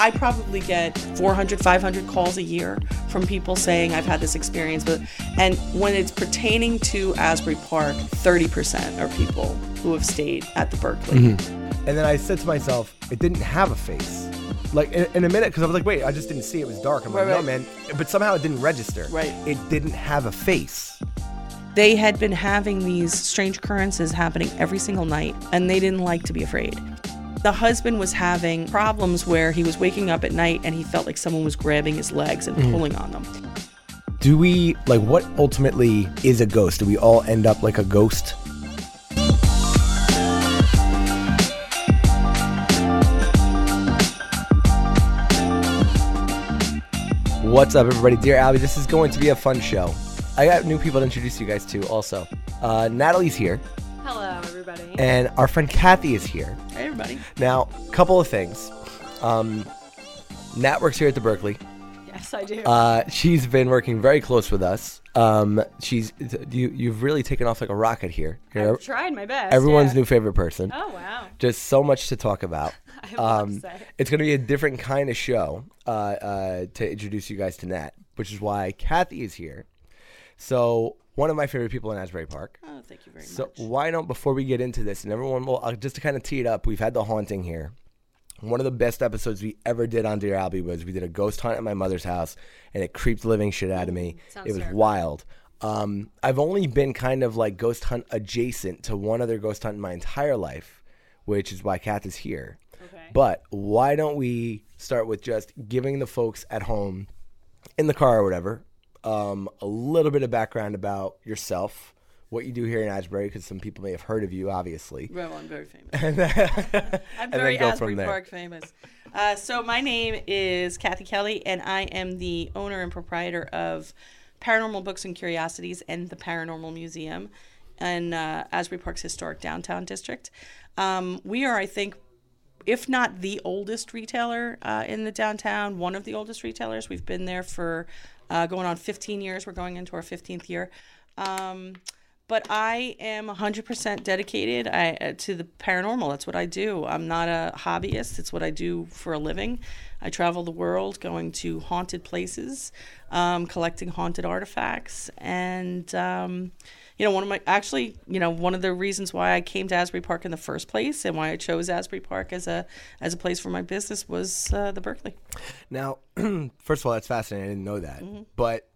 I probably get 400, 500 calls a year from people saying I've had this experience. But and when it's pertaining to Asbury Park, 30% are people who have stayed at the Berkeley. Mm-hmm. And then I said to myself, it didn't have a face. Like in, in a minute, because I was like, wait, I just didn't see it was dark. I'm like, Right, no, man. But somehow it didn't register. Right. It didn't have a face. They had been having these strange occurrences happening every single night, and they didn't like to be afraid. The husband was having problems where he was waking up at night and he felt like someone was grabbing his legs and pulling on them. Do we like what ultimately is a ghost? Do we all end up like a ghost? What's up, everybody? Dear Albie, this is going to be a fun show. I got new people to introduce you guys to also. Uh, Natalie's here, Hello, everybody. and our friend Kathy is here. Hey, everybody. Now, couple of things. Um, Nat works here at the Berkeley. yes, I do. Uh, she's been working very close with us. Um, she's you. You've really taken off like a rocket here. You're I've tried my best. everyone's yeah. new favorite person. Oh wow. Just so much to talk about. I have a Um, say. it's going to be a different kind of show uh, uh, to introduce you guys to Nat, which is why Kathy is here. So one of my favorite people in Asbury Park. Oh, thank you very So much. So why don't before we get into this, and everyone will uh, just to kind of tee it up, we've had the haunting here. One of the best episodes we ever did on Dear Albie was we did a ghost hunt at my mother's house, and it creeped living shit out of me. Sounds it was terrifying. wild. Um, I've only been kind of like ghost hunt adjacent to one other ghost hunt in my entire life, which is why Kath is here. Okay. But why don't we start with just giving the folks at home, in the car or whatever, um, a little bit of background about yourself, what you do here in Asbury, because some people may have heard of you, obviously. Well, I'm very famous. And I'm very Asbury. Park famous. Uh, so my name is Kathy Kelly, and I am the owner and proprietor of Paranormal Books and Curiosities and the Paranormal Museum in uh, Asbury Park's historic downtown district. Um, we are, I think, if not the oldest retailer uh, in the downtown, one of the oldest retailers. We've been there for uh, going on 15 years. We're going into our 15th year. Um, but I am 100% dedicated I, uh, to the paranormal. That's what I do. I'm not a hobbyist, it's what I do for a living. I travel the world going to haunted places, um, collecting haunted artifacts, and. Um, you know, one of my actually, you know, one of the reasons why I came to Asbury Park in the first place and why I chose Asbury Park as a as a place for my business was uh, the Berkeley. now, first of all, that's fascinating. I didn't know that. Mm-hmm. But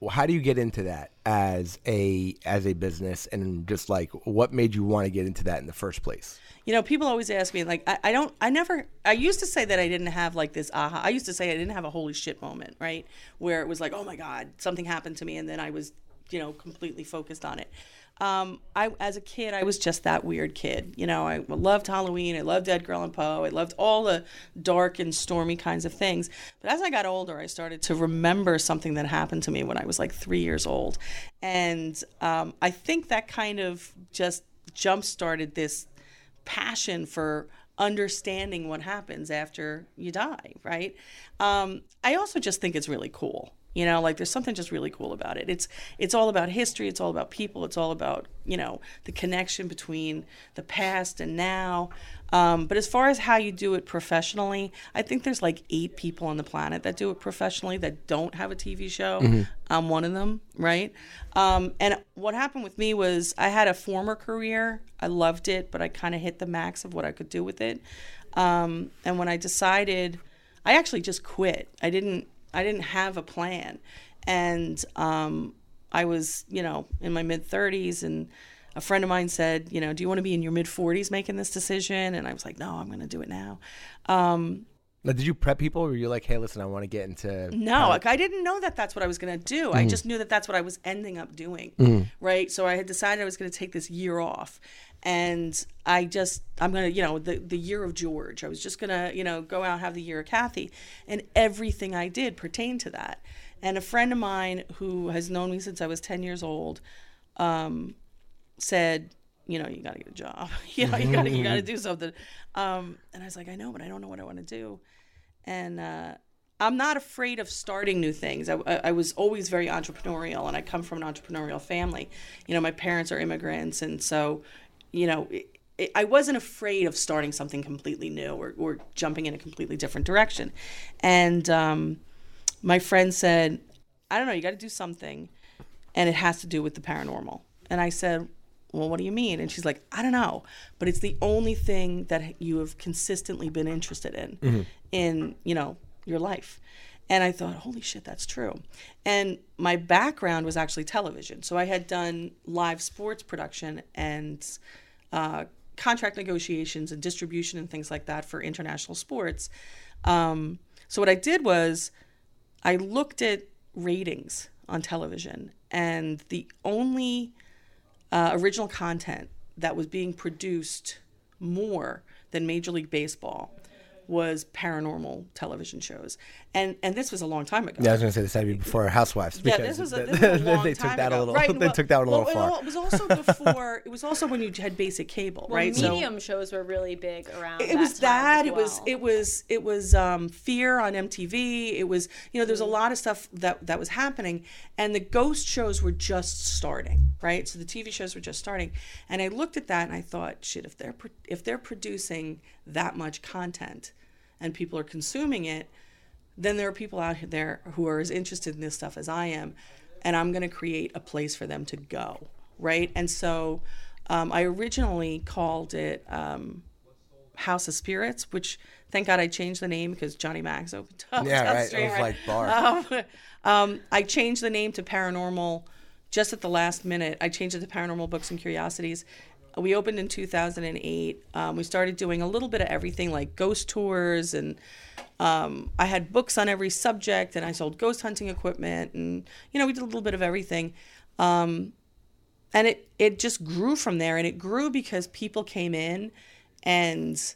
well, how do you get into that as a as a business, and just like what made you want to get into that in the first place? You know, people always ask me like, I, I don't, I never, I used to say that I didn't have like this aha. I used to say I didn't have a holy shit moment, right, where it was like, oh my god, something happened to me, and then I was, you know, completely focused on it. Um, I, as a kid, I was just that weird kid. You know, I loved Halloween. I loved Edgar Allan Poe. I loved all the dark and stormy kinds of things. But as I got older, I started to remember something that happened to me when I was like three years old, and um, I think that kind of just jump started this passion for understanding what happens after you die, right? Um, I also just think it's really cool. You know, like there's something just really cool about it. It's it's all about history. It's all about people. It's all about you know the connection between the past and now. Um, but as far as how you do it professionally, I think there's like eight people on the planet that do it professionally that don't have a TV show. I'm one of them, right? Um, and what happened with me was I had a former career. I loved it, but I kind of hit the max of what I could do with it. Um, and when I decided, I actually just quit. I didn't. I didn't have a plan, and um, I was, you know, in my mid 30s, and a friend of mine said, you know, do you want to be in your mid 40s making this decision? And I was like, no, I'm going to do it now. Um, Now, did you prep people, or were you like, "Hey, listen, I want to get into"? no, like, I didn't know that that's what I was going to do. I just knew that that's what I was ending up doing. Right. So I had decided I was going to take this year off. And I just, I'm to, you know, the, the year of George. I was just to, you know, go out have the year of Kathy. And everything I did pertained to that. And a friend of mine who has known me since I was 10 years old um, said, you know, you got to get a job. you know, you got to you got to do something. Um, and I was like, I know, but I don't know what I want to do. And uh, I'm not afraid of starting new things. I, I was always very entrepreneurial, and I come from an entrepreneurial family. You know, my parents are immigrants, and so, you know, it, it, I wasn't afraid of starting something completely new or, or jumping in a completely different direction. And um, my friend said, I don't know, you got to do something, and it has to do with the paranormal. And I said, well, what do you mean? And she's like, I don't know, but it's the only thing that you have consistently been interested in, in you know your life. And I thought, holy shit, that's true. And my background was actually television, so I had done live sports production and uh, contract negotiations and distribution and things like that for international sports. Um, so what I did was I looked at ratings on television, and the only uh, original content that was being produced more than Major League Baseball was paranormal television shows, and and this was a long time ago. Yeah, I was gonna say this had to be before Housewives Yeah, because this was a, th- this was a long they time took that ago. a little. Right, they well- took that a little well, far. well, It was also before. it was also when you had basic cable, Well, right? So- medium shows were really big around. it was time that as it was it was it was um, fear on mtv it was you know there's a lot of stuff that that was happening and the ghost shows were just starting right so the tv shows were just starting and i looked at that and i thought shit if they're pro- if they're producing that much content and people are consuming it then there are people out there who are as interested in this stuff as i am and i'm going to create a place for them to go right and so um, i originally called it um, House of Spirits, which thank God I changed the name because Johnny Mac's opened up. Yeah, right. It street, was like bar. Um, um, I changed the name to Paranormal just at the last minute. I changed it to Paranormal Books and Curiosities. We opened in 2008. Um, we started doing a little bit of everything like ghost tours and um, I had books on every subject and I sold ghost hunting equipment and you know we did a little bit of everything. Um, and it it just grew from there and it grew because people came in and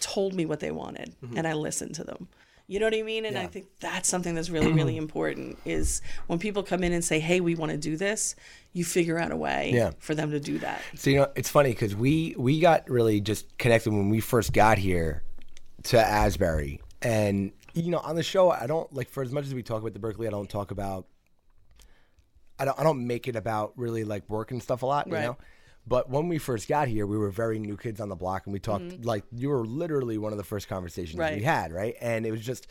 told me what they wanted and I listened to them. You know what I mean? And I think that's something that's really, really important is when people come in and say, Hey, we want to do this, you figure out a way Yeah. for them to do that. So you know, it's funny because we we got really just connected when we first got here to Asbury, and you know, on the show, I don't like for as much as we talk about the Berkeley, I don't talk about. I don't. I don't make it about really like work and stuff a lot, you Right. know. But when we first got here, we were very new kids on the block, and we talked like you were literally one of the first conversations we Mm-hmm. Had, right? And it was just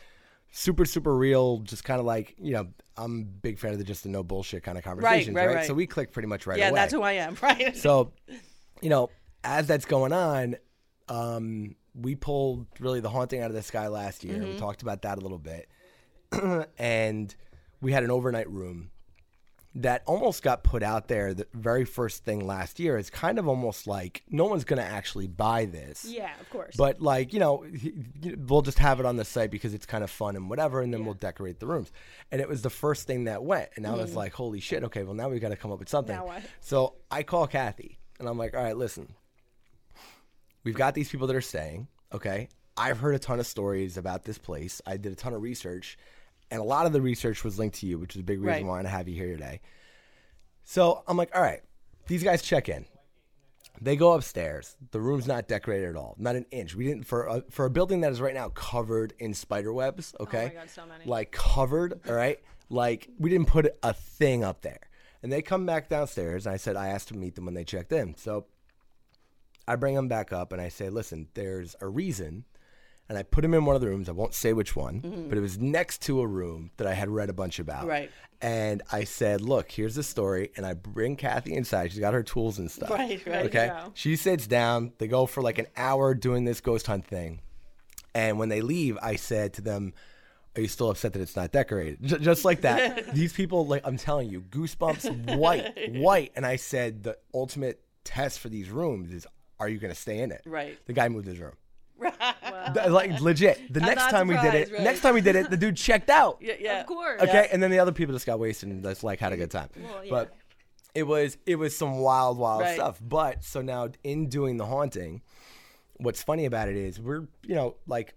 super, super real, just kind of like you know, I'm a big fan of the just the no bullshit kind of conversations, right, right? right. So we clicked pretty much right yeah, away. that's who I am, right? So, you know, as that's going on, um, we pulled really the haunting out of the sky last year. Mm-hmm. We talked about that a little bit, and we had an overnight room that almost got put out there. The very first thing last year is kind of almost like no one's going to actually buy this. Yeah, of course. But like you know, we'll just have it on the site because it's kind of fun and whatever, and then we'll decorate the rooms. And it was the first thing that went, and I was mm. like, "Holy shit! Okay, well now we got to come up with something." So I call Kathy, and I'm like, "All right, listen, we've got these people that are staying. Okay, I've heard a ton of stories about this place. I did a ton of research, and a lot of the research was linked to you, which is a big reason Right. why I wanted to have you here today." So I'm like, "All right, these guys check in." They go upstairs. The room's not decorated at all, not an inch. We didn't for a, for a building that is right now covered in spider webs. Oh okay, God, so many. like covered. All right, like we didn't put a thing up there. And they come back downstairs. And I said I asked to meet them when they checked in. So I bring them back up and I say, listen, there's a reason. And I put him in one of the rooms. I won't say which one, but it was next to a room that I had read a bunch about. Mm-hmm. Right. And I said, look, here's the story. And I bring Kathy inside. She's got her tools and stuff. Right, right. Okay. go. She sits down. They go for like an hour doing this ghost hunt thing. And when they leave, I said to them, "Are you still upset that it's not decorated?" J- just like that. These people, like I'm telling you, goosebumps, white, white. And I said, the ultimate test for these rooms is, are you going to stay in it? Right. The guy moved his room. Th- Like legit. The next not time we did it, surprised, right. next time we did it, the dude checked out. yeah, yeah. of course. Okay, and then the other people just got wasted and just like had a good time. Well, yeah. But it was it was some wild, wild Right. stuff. But so now in doing the haunting, what's funny about it is we're you know like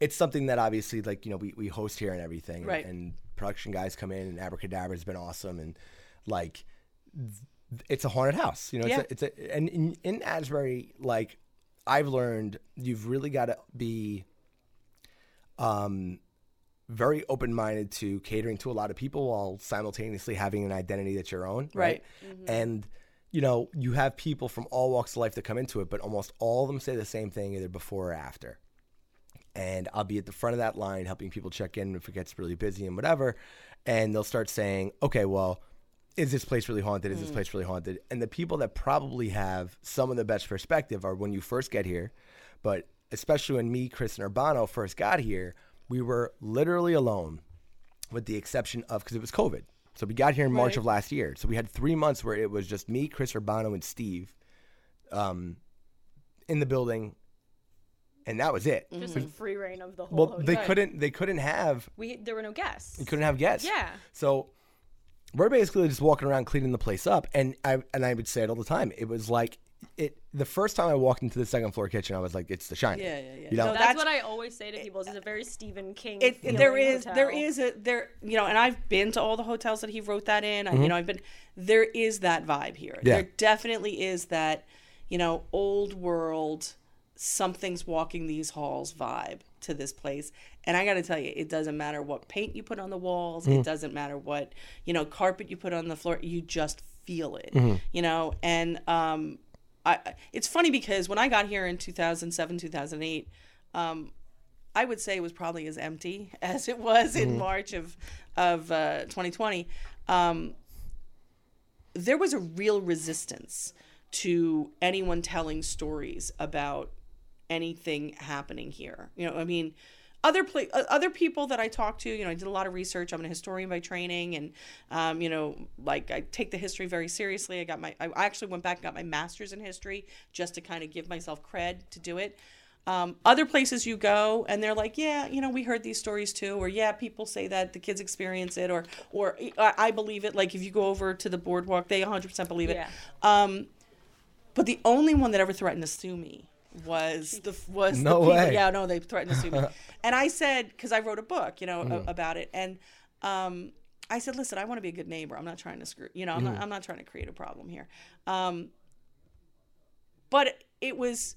it's something that obviously like you know we, we host here and everything Right. and production guys come in and abracadabra has been awesome and like th- it's a haunted house you know Yeah. it's a, it's a and in, in asbury like i've learned you've really got to be um very open-minded to catering to a lot of people while simultaneously having an identity that's your own right, Right. and you know, you have people from all walks of life that come into it, but almost all of them say the same thing either before or after. And I'll be at the front of that line helping people check in if it gets really busy and whatever. And they'll start saying, okay, well, is this place really haunted? Is this place really haunted? And the people that probably have some of the best perspective are when you first get here. But especially when me, Chris, and Urbano first got here, we were literally alone with the exception of because it was COVID. So we got here in March Right. of last year. So we had three months where it was just me, Chris Urbano, and Steve um, in the building, and that was it. Just like free reign of the whole Well, hotel. they couldn't. They couldn't have. We there were no guests. We couldn't have guests. Yeah. So we're basically just walking around cleaning the place up, and I and I would say it all the time. It was like it. The first time I walked into the second floor kitchen, I was like, "It's The Shining." Yeah, yeah, yeah. You know, No, That's, that's- what I always say to people. Is it's a very Stephen King. it, there is hotel. there is a there you know and i've been to all the hotels that he wrote that in I, you know i've been there is that vibe here Mm-hmm. Yeah. there definitely is that you know old world something's walking these halls vibe to this place and i got to tell you it doesn't matter what paint you put on the walls Mm-hmm. it doesn't matter what you know carpet you put on the floor you just feel it Mm-hmm. you know and um I, it's funny because when I got here in 2007, 2008, um, I would say it was probably as empty as it was in March of of uh, 2020. Um, there was a real resistance to anyone telling stories about anything happening here. You know, I mean, other pla- uh, other people that I talked to, you know, I did a lot of research. I'm a historian by training, and um, you know, like I take the history very seriously. I got my, I actually went back and got my master's in history just to kind of give myself cred to do it. Um, other places you go and they're like, yeah, you know, we heard these stories too, or yeah, people say that the kids experience it, or or I, I believe it. Like if you go over to the boardwalk, they 100% believe it. Yeah. Um, but the only one that ever threatened to sue me was the was No the people. way. Yeah, no, they threatened to sue me. and I said because I wrote a book, you know, a- about it, and um, I said, listen, I want to be a good neighbor. I'm not trying to screw, you know, I'm not I'm not trying to create a problem here. Um, but it was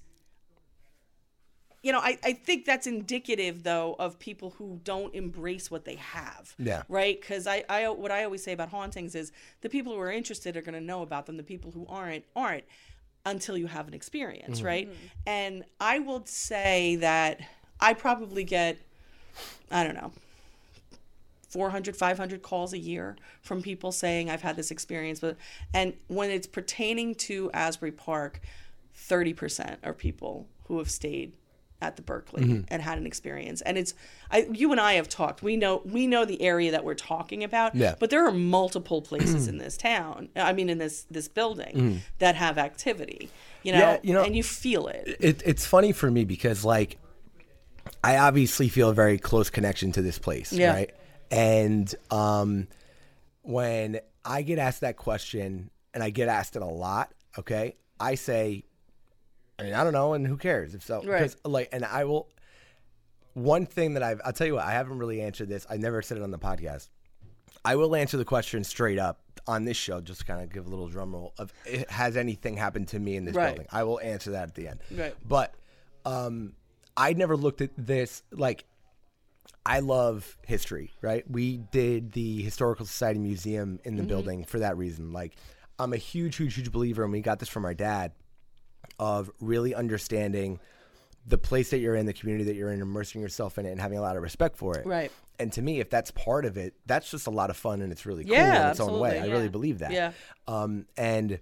you know, I, I think that's indicative though of people who don't embrace what they have. Yeah. Right. Because I, I what I always say about hauntings is the people who are interested are going to know about them. The people who aren't aren't until you have an experience. Mm-hmm. Right. Mm-hmm. And I will say that I probably get I don't know 400 500 calls a year from people saying i've had this experience but and when it's pertaining to asbury park 30% are people who have stayed at the berkeley and had an experience and it's I, you and i have talked we know we know the area that we're talking about Yeah. but there are multiple places in this town i mean in this this building that have activity you know, Yeah, you know- and you feel it it, it's funny for me because like I obviously feel a very close connection to this place, Yeah. right? And um, when I get asked that question, and I get asked it a lot, okay, I say, I mean, I don't know, and who cares if so? Right. Because like, and I will. One thing that I've, I'll tell you what, I haven't really answered this. I never said it on the podcast. I will answer the question straight up on this show, just to kind of give a little drum roll of eh, has anything happened to me in this Right. building? I will answer that at the end. Right. But um, I never looked at this like I love history, right? We did the Historical Society Museum in the Mm-hmm. building for that reason. Like, I'm a huge, huge, huge believer, and we got this from our dad, of really understanding the place that you're in, the community that you're in, immersing yourself in it, and having a lot of respect for it. Right. And to me, if that's part of it, that's just a lot of fun, and it's really cool Yeah, in its own way. I absolutely, really believe that. Yeah. Um, and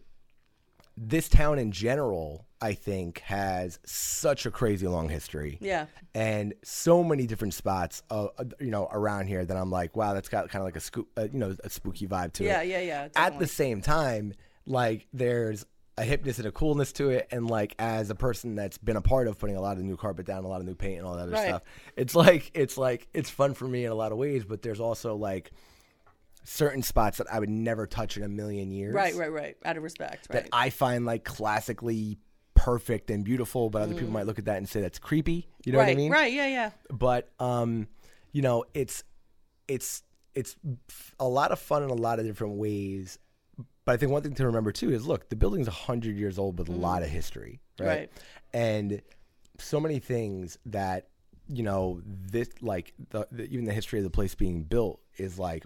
this town in general, I think, has such a crazy long history yeah and so many different spots, uh, uh, you know, around here that I'm like, wow, that's got kind of like a scoop, uh, you know, a spooky vibe to yeah it. yeah yeah yeah. At the same time, like there's a hipness and a coolness to it, and like as a person that's been a part of putting a lot of new carpet down, a lot of new paint, and all that other Right. stuff, it's like it's like it's fun for me in a lot of ways, but there's also like certain spots that I would never touch in a million years. right right right out of respect right That I find like classically perfect and beautiful, but other people might look at that and say that's creepy. You know Mm. right what I mean? right yeah yeah but um you know it's it's it's a lot of fun in a lot of different ways but i think one thing to remember too is look the building's 100 years old with a lot of history right? Mm. Right. and so many things that you know this like the, the even the history of the place being built is like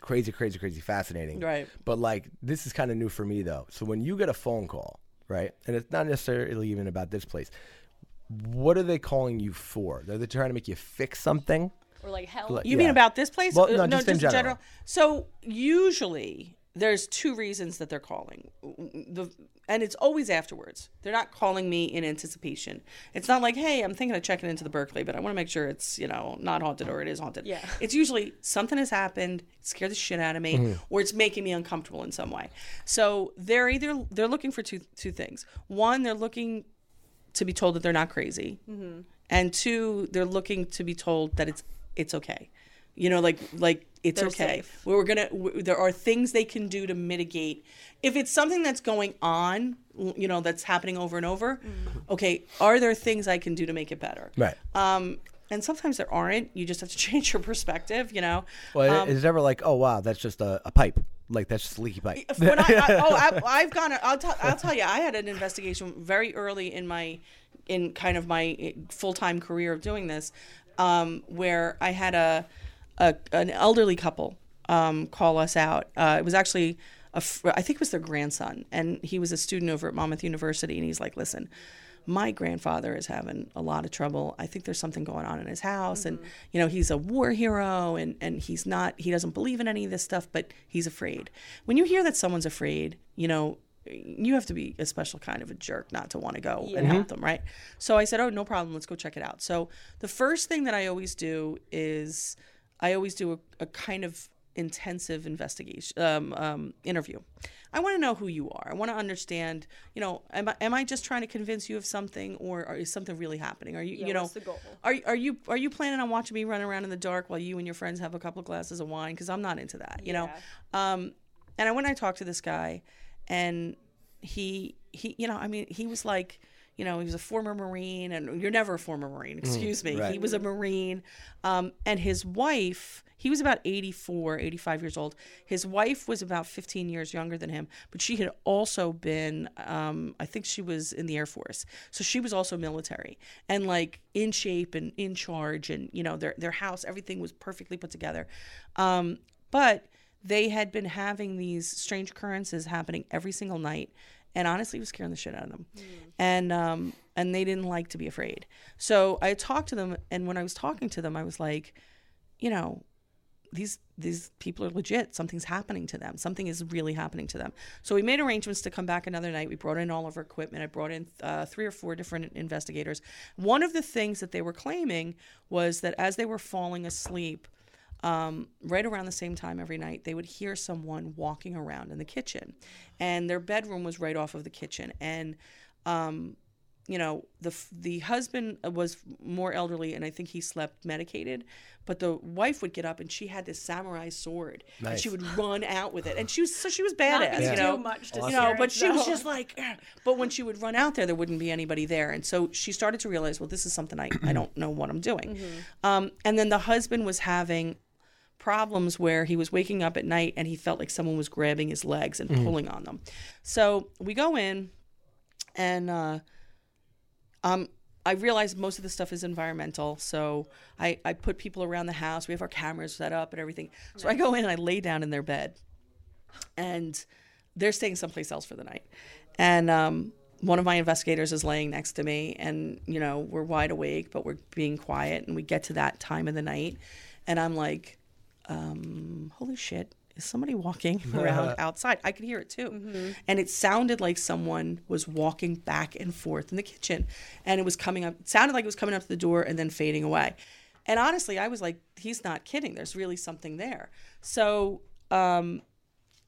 crazy, crazy, crazy fascinating. Right. But like this is kind of new for me though. So when you get a phone call, right, and it's not necessarily even about this place, what are they calling you for? Are they trying to make you fix something? Or like hell. Like- You mean about this place? Well, Uh, no, just in general. So usually there's two reasons that they're calling. The and it's always afterwards. They're not calling me in anticipation. It's not like, hey, I'm thinking of checking into the Berkeley, but I want to make sure it's you know not haunted or it is haunted. Yeah. It's usually something has happened, it scared the shit out of me, Mm-hmm. or it's making me uncomfortable in some way. So they're either they're looking for two two things. One, they're looking to be told that they're not crazy, and two, they're looking to be told that it's it's okay. You know, like like it's They're okay. safe. We're gonna. w there are things they can do to mitigate. If it's something that's going on, you know, that's happening over and over. Okay, are there things I can do to make it better? Right. Um, and sometimes there aren't. You just have to change your perspective. You know. Well, Um, is it ever like, oh wow, that's just a, a pipe, like that's just a leaky pipe. when I, I, oh, I, I've gone. I'll, t- I'll tell you. I had an investigation very early in my, in kind of my full time career of doing this, um, where I had a, a an elderly couple um, call us out. Uh, it was actually, a fr- I think it was their grandson, and he was a student over at Monmouth University, and he's like, listen. My grandfather is having a lot of trouble. I think there's something going on in his house, and you know he's a war hero, and and he's not. He doesn't believe in any of this stuff, but he's afraid. When you hear that someone's afraid, you know you have to be a special kind of a jerk not to want to go and help them, right? So I said, "Oh, no problem. Let's go check it out." So the first thing that I always do is I always do a, a kind of intensive investigation um, um, interview. I want to know who you are. I want to understand. You know, am I, am I just trying to convince you of something, or, or is something really happening? Are you Yeah, you know what's the goal? are are you are you planning on watching me run around in the dark while you and your friends have a couple of glasses of wine? Because I'm not into that. You know. Um, and I went and I talked to this guy, and he he you know I mean he was like you know he was a former Marine, and you're never a former Marine. Excuse me. right. He was a Marine, um, and his wife. He was about 84, 85 years old. His wife was about 15 years younger than him, but she had also been, um, I think she was in the Air Force. So she was also military and like in shape and in charge. And, you know, their, their house, everything was perfectly put together. Um, but they had been having these strange occurrences happening every single night. And honestly, it was scaring the shit out of them. And, um, and they didn't like to be afraid. So I talked to them. And when I was talking to them, I was like, you know, these these people are legit. Something's happening to them. Something is really happening to them. So we made arrangements to come back another night. We brought in all of our equipment. I brought in uh, three or four different investigators. One of the things that they were claiming was that as they were falling asleep, um, right around the same time every night, they would hear someone walking around in the kitchen, and their bedroom was right off of the kitchen. And um, you know the the husband was more elderly and i think he slept medicated. But the wife would get up and she had this samurai sword and she would run out with it. And she was so she was Not badass be you too know? much to you know but she was just like "Ugh." but when she would run out there there wouldn't be anybody there. And so she started to realize well this is something i, I don't know what i'm doing. Um, and then the husband was having problems where he was waking up at night and he felt like someone was grabbing his legs and pulling on them so we go in and uh, um, I realize most of the stuff is environmental, so I, I put people around the house. We have our cameras set up and everything. So I go in and I lay down in their bed, and they're staying someplace else for the night. And um, one of my investigators is laying next to me, and you know we're wide awake, but we're being quiet. And we get to that time of the night, and I'm like, um, "Holy shit!" Is somebody walking around outside? I could hear it too. And it sounded like someone was walking back and forth in the kitchen. And it was coming up, it sounded like it was coming up to the door and then fading away. And honestly, I was like, he's not kidding. There's really something there. So, um,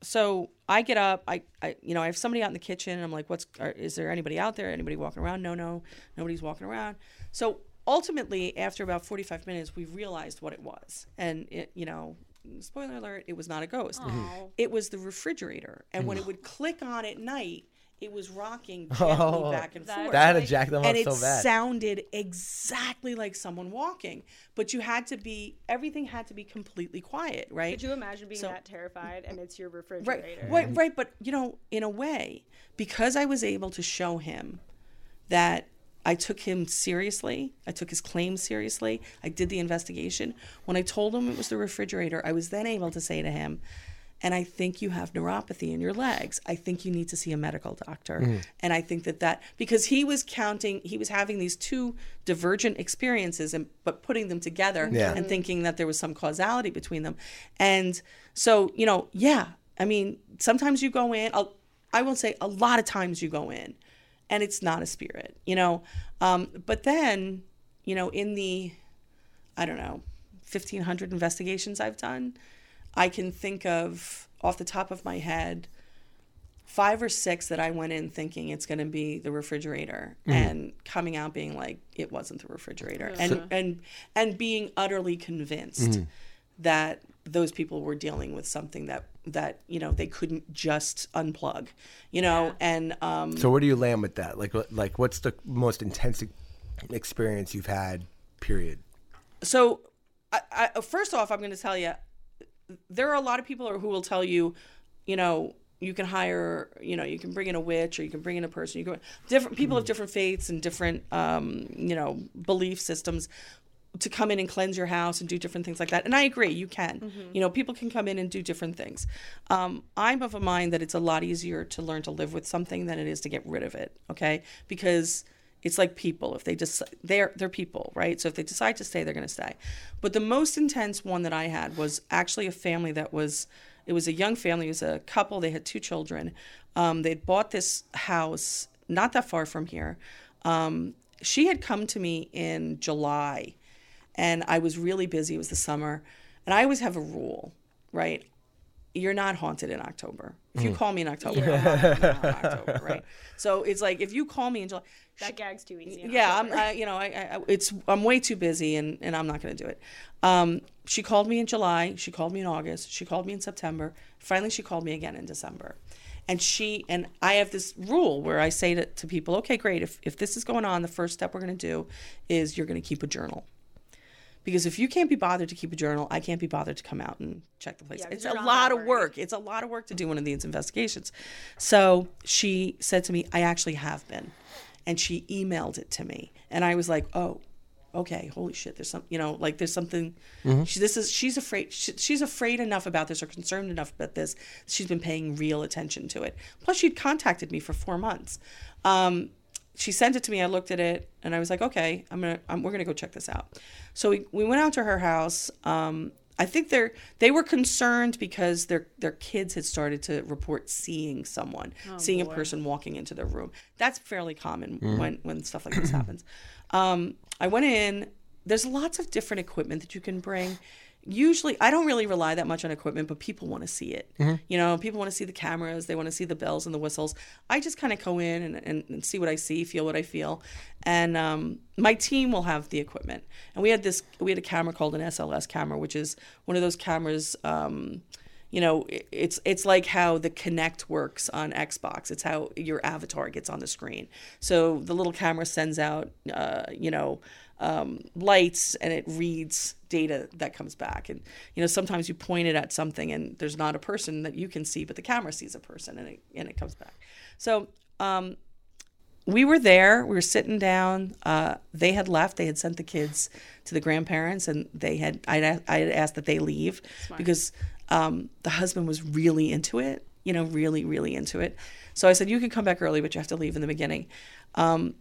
so I get up, I, I, you know, I have somebody out in the kitchen and I'm like, what's, are, is there anybody out there? Anybody walking around? No, no, nobody's walking around. So ultimately, after about 45 minutes, we realized what it was. And it, you know, spoiler alert, it was not a ghost. Mm-hmm. It was the refrigerator. And when it mm. would click on at night, it was rocking gently Oh, back and that- forth That had to jack them up and it so bad. And it sounded exactly like someone walking but you had to be everything had to be completely quiet right Could you imagine being So- that terrified and it's your refrigerator? right refrigerator? right right but you know in a way because i was able to show him that I took him seriously. I took his claim seriously. I did the investigation. When I told him it was the refrigerator, I was then able to say to him, and I think you have neuropathy in your legs. I think you need to see a medical doctor. Mm. And I think that that because he was counting, he was having these two divergent experiences, and but putting them together Yeah. and thinking that there was some causality between them. And so, you know, yeah, I mean, sometimes you go in. I'll, I will say a lot of times you go in, and it's not a spirit, you know. Um, but then, you know, in the, I don't know, fifteen hundred investigations I've done, I can think of off the top of my head five or six that I went in thinking it's going to be the refrigerator and coming out being like it wasn't the refrigerator. And and and being utterly convinced that those people were dealing with something that that you know they couldn't just unplug you know and um So where do you land with that? Like, what- like what's the most intense experience you've had? Period. so I, I, first off i'm going to tell you there are a lot of people who will tell you you know you can hire you know you can bring in a witch or you can bring in a person you can different people of different faiths and different um, you know belief systems to come in and cleanse your house and do different things like that. And i agree you can. You know people can come in and do different things. Um, i'm of a mind that it's a lot easier to learn to live with something than it is to get rid of it okay? Because it's like people. If they just they're they're people right? So if they decide to stay they're going to stay. But the most intense one that i had was actually a family that was it was a young family it was a couple they had two children. Um, they'd bought this house not that far from here. Um, she had come to me in july and i was really busy it was the summer and i always have a rule right you're not haunted in October. If you call me in October, I'm not haunted in October, right? So it's like if you call me in July, That gag's too easy. yeah, I'm, I, you know, I, I, it's I'm way too busy, and and I'm not going to do it. Um, she called me in July. She called me in August. She called me in September. Finally, she called me again in December. And she and I have this rule where I say to, to people, okay, great. If if this is going on, the first step we're going to do is you're going to keep a journal. Because if you can't be bothered to keep a journal, I can't be bothered to come out and check the place. Yeah, 'cause it's a lot of work. It's a lot of work to do one of these investigations. So she said to me, I actually have been. And she emailed it to me. And I was like, oh, okay, holy shit, there's some, you know, like there's something. She, this is, she's afraid, she, she's afraid enough about this or concerned enough about this. She's been paying real attention to it. Plus, she'd contacted me for four months. Um, she sent it to me. I looked at it and I was like, okay, I'm gonna, I'm, we're gonna go check this out. So we, we went out to her house. Um, I think they're they were concerned because their their kids had started to report seeing someone, seeing a person walking into their room. That's fairly common when when stuff like this happens. Um, I went in. There's lots of different equipment that you can bring. Usually, I don't really rely that much on equipment, but people want to see it. You know, people want to see the cameras, they want to see the bells and the whistles. I just kind of go in and, and, and see what I see, feel what I feel, and um, my team will have the equipment. And we had this, we had a camera called an SLS camera, which is one of those cameras. Um, you know, it- it's it's like how the Kinect works on Xbox. It's how your avatar gets on the screen. So the little camera sends out, uh, you know, um, lights, and it reads data that comes back. And you know, sometimes you point it at something, and there's not a person that you can see, but the camera sees a person, and it and it comes back. So um, we were there. We were sitting down. Uh, they had left. They had sent the kids to the grandparents, and they had. I I had asked that they leave because um, the husband was really into it. You know, really, really into it. So I said, "You can come back early, but you have to leave in the beginning." Um,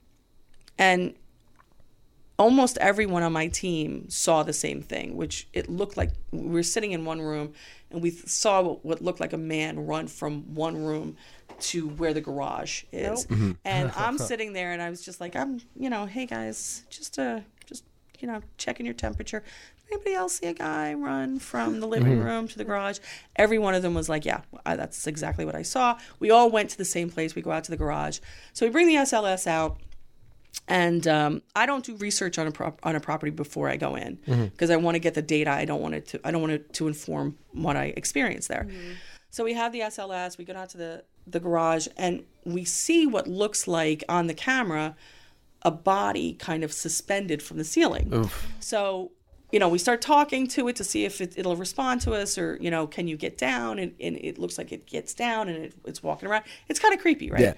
and almost everyone on my team saw the same thing, which it looked like we were sitting in one room and we saw what, looked like a man run from one room to where the garage is. And I'm sitting there and I was just like, I'm, you know, hey guys, just uh just you know, checking your temperature. Anybody else see a guy run from the living room to the garage? Every one of them was like, "Yeah, I, that's exactly what I saw." We all went to the same place. We go out to the garage. So we bring the SLS out and um, I don't do research on a prop- on a property before I go in because I want to get the data. I don't want it to. I don't want it to inform what I experience there. So we have the SLS. We go out to the the garage and we see what looks like on the camera a body kind of suspended from the ceiling. So you know we start talking to it to see if it, it'll respond to us or you know can you get down and, and it looks like it gets down and it, it's walking around. It's kind of creepy, right? Yeah.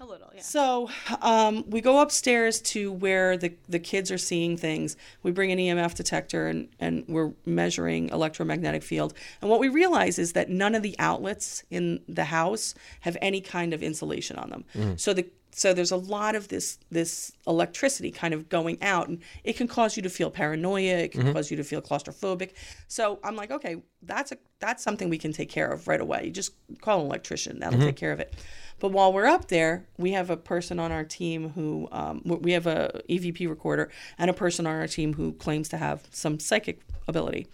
A little, yeah. So um, we go upstairs to where the, the kids are seeing things. We bring an EMF detector and, and we're measuring electromagnetic field. And what we realize is that none of the outlets in the house have any kind of insulation on them. So the so there's a lot of this this electricity kind of going out and it can cause you to feel paranoia it can cause you to feel claustrophobic. So i'm like okay that's a that's something we can take care of right away. You just call an electrician that'll take care of it. But while we're up there we have a person on our team who um, we have a evp recorder and a person on our team who claims to have some psychic ability.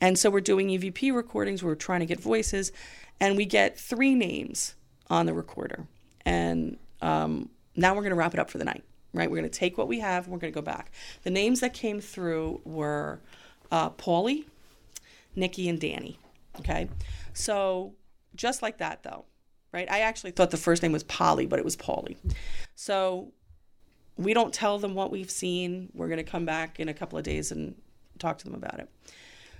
And so we're doing evp recordings we're trying to get voices and we get three names on the recorder. And um, now we're going to wrap it up for the night, right? We're going to take what we have and we're going to go back. The names that came through were uh, Paulie, Nikki, and Danny. Okay. So just like that, though, right? I actually thought the first name was Polly, but it was Paulie. So we don't tell them what we've seen. We're going to come back in a couple of days and talk to them about it.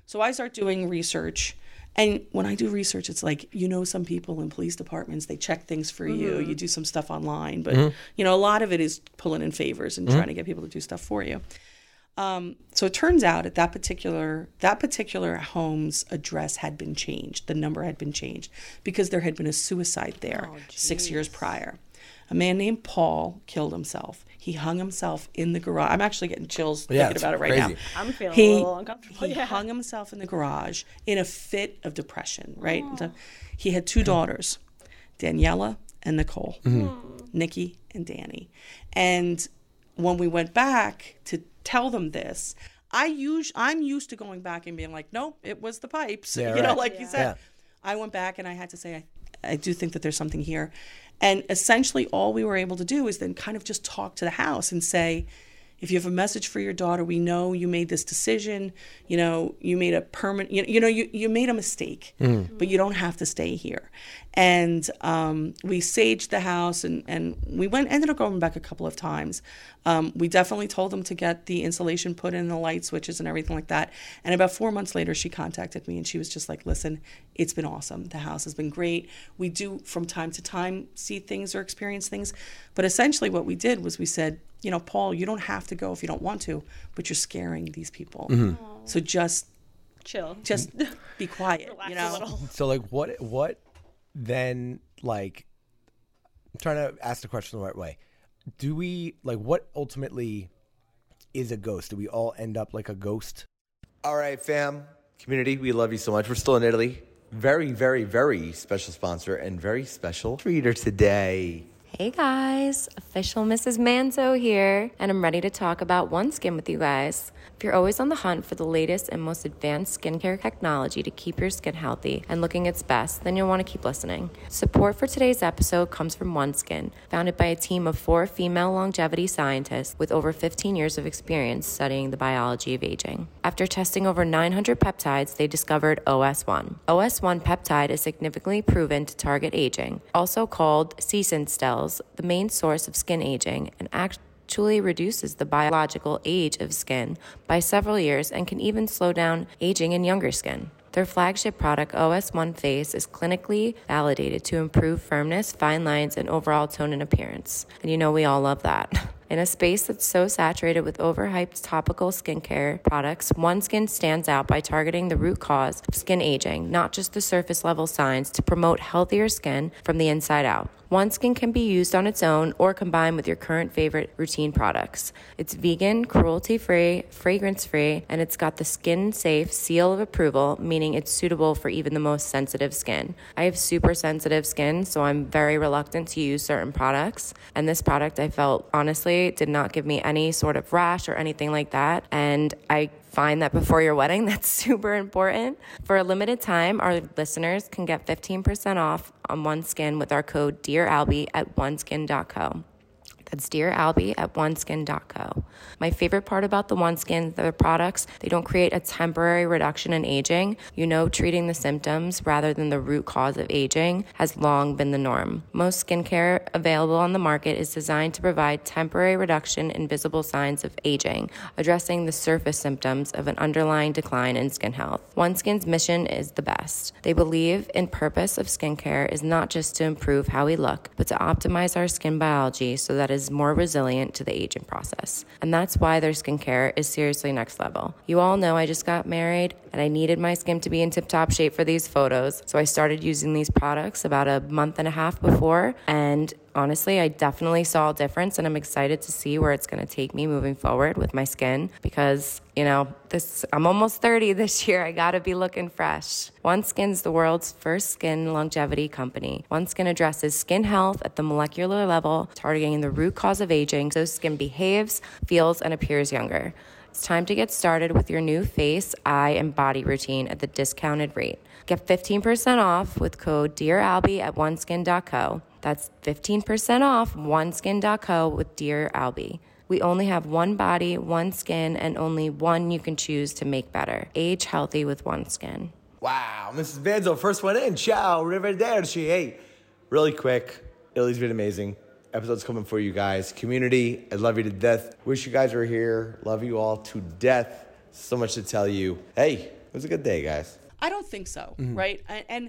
So I start doing research. And when I do research, it's like, you know, some people in police departments, they check things for you. Mm-hmm. You do some stuff online, but, mm-hmm. you know, a lot of it is pulling in favors and mm-hmm. trying to get people to do stuff for you. Um, so it turns out at that particular that particular home's address had been changed. The number had been changed because there had been a suicide there oh, six years prior. A man named Paul killed himself. He hung himself in the garage. I'm actually getting chills Yeah, thinking about it right crazy. now. I'm feeling he, a little uncomfortable. He yeah. hung himself in the garage in a fit of depression, right? So he had two daughters, Daniela and Nicole, mm-hmm. hmm. Nikki and Danny. And when we went back to tell them this, I use I'm used to going back and being like, no, it was the pipes. Yeah, you know, right. like you said. Yeah. I went back and I had to say, I, I do think that there's something here. And essentially, all we were able to do is then kind of just talk to the house and say, if you have a message for your daughter, we know you made this decision. You know, you made a permanent, you, you know, you, you made a mistake, mm. but you don't have to stay here. And um, we saged the house and, and we went, ended up going back a couple of times. Um, we definitely told them to get the insulation put in, the light switches and everything like that. And about four months later, she contacted me and she was just like, listen, it's been awesome. The house has been great. We do from time to time see things or experience things. But essentially, what we did was we said, you know, Paul, you don't have to go if you don't want to, but you're scaring these people. So just Chill. just be quiet, Relax you a know. little. So like what what then like I'm trying to ask the question the right way. Do we like what ultimately is a ghost? Do we all end up like a ghost? All right, fam, community, we love you so much. We're still in Italy. Very, very, very special sponsor and very special reader today. Hey guys, official Mrs. Manzo here, and I'm ready to talk about OneSkin with you guys. If you're always on the hunt for the latest and most advanced skincare technology to keep your skin healthy and looking its best, then you'll want to keep listening. Support for today's episode comes from OneSkin, founded by a team of four female longevity scientists with over 15 years of experience studying the biology of aging. After testing over 900 peptides, they discovered OS1. OS1 peptide is significantly proven to target aging, also called senescent cells, the main source of skin aging, and actually reduces the biological age of skin by several years and can even slow down aging in younger skin. Their flagship product, OS1 Face, is clinically validated to improve firmness, fine lines, and overall tone and appearance. And you know, we all love that. In a space that's so saturated with overhyped topical skincare products, OneSkin stands out by targeting the root cause of skin aging, not just the surface level signs, to promote healthier skin from the inside out. OneSkin can be used on its own or combined with your current favorite routine products. It's vegan, cruelty free, fragrance free, and it's got the skin safe seal of approval, meaning it's suitable for even the most sensitive skin. I have super sensitive skin, so I'm very reluctant to use certain products. And this product, I felt honestly, did not give me any sort of rash or anything like that. And I find that before your wedding, that's super important. For a limited time, our listeners can get 15% off on OneSkin with our code DearAlbie at oneskin.co. That's Dear Albie at oneskin.co. My favorite part about the OneSkin, their products, they don't create a temporary reduction in aging. You know, treating the symptoms rather than the root cause of aging has long been the norm. Most skincare available on the market is designed to provide temporary reduction in visible signs of aging, addressing the surface symptoms of an underlying decline in skin health. OneSkin's mission is the best. They believe in purpose of skincare is not just to improve how we look, but to optimize our skin biology so that it is more resilient to the aging process. And that's why their skincare is seriously next level. You all know I just got married and I needed my skin to be in tip top shape for these photos. So I started using these products about a month and a half before. And honestly, I definitely saw a difference and I'm excited to see where it's going to take me moving forward with my skin because, you know, this I'm almost 30 this year. I got to be looking fresh. OneSkin's the world's first skin longevity company. OneSkin addresses skin health at the molecular level, targeting the root cause of aging so skin behaves, feels, and appears younger. It's time to get started with your new face, eye, and body routine at the discounted rate. Get 15% off with code DEARALBie at oneskin.co. That's 15% off oneskin.co with Dear Albie. We only have one body, one skin, and only one you can choose to make better. Age healthy with OneSkin. Wow, Mrs. Manzo, first one in. Ciao, arrivederci. Hey, really quick. Italy's been amazing. Episode's coming for you guys. Community, I love you to death. Wish you guys were here. Love you all to death. So much to tell you. Hey, it was a good day, guys. I don't think so, mm-hmm. right? And,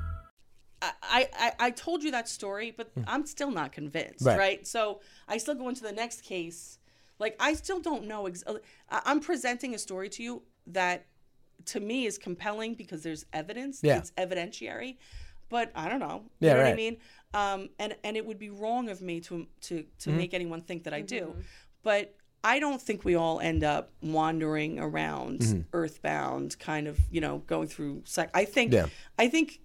I, I, I told you that story, but I'm still not convinced, Right. right. So I still go into the next case. Like I still don't know. Ex- uh, I- I'm presenting a story to you that, to me, is compelling because there's evidence. Yeah. It's evidentiary, but I don't know. You Yeah, know what I mean? Um, and and it would be wrong of me to to to Mm-hmm. make anyone think that I do, but. I don't think we all end up wandering around Mm-hmm. earthbound, kind of, you know, going through. Sec- I think, Yeah. I think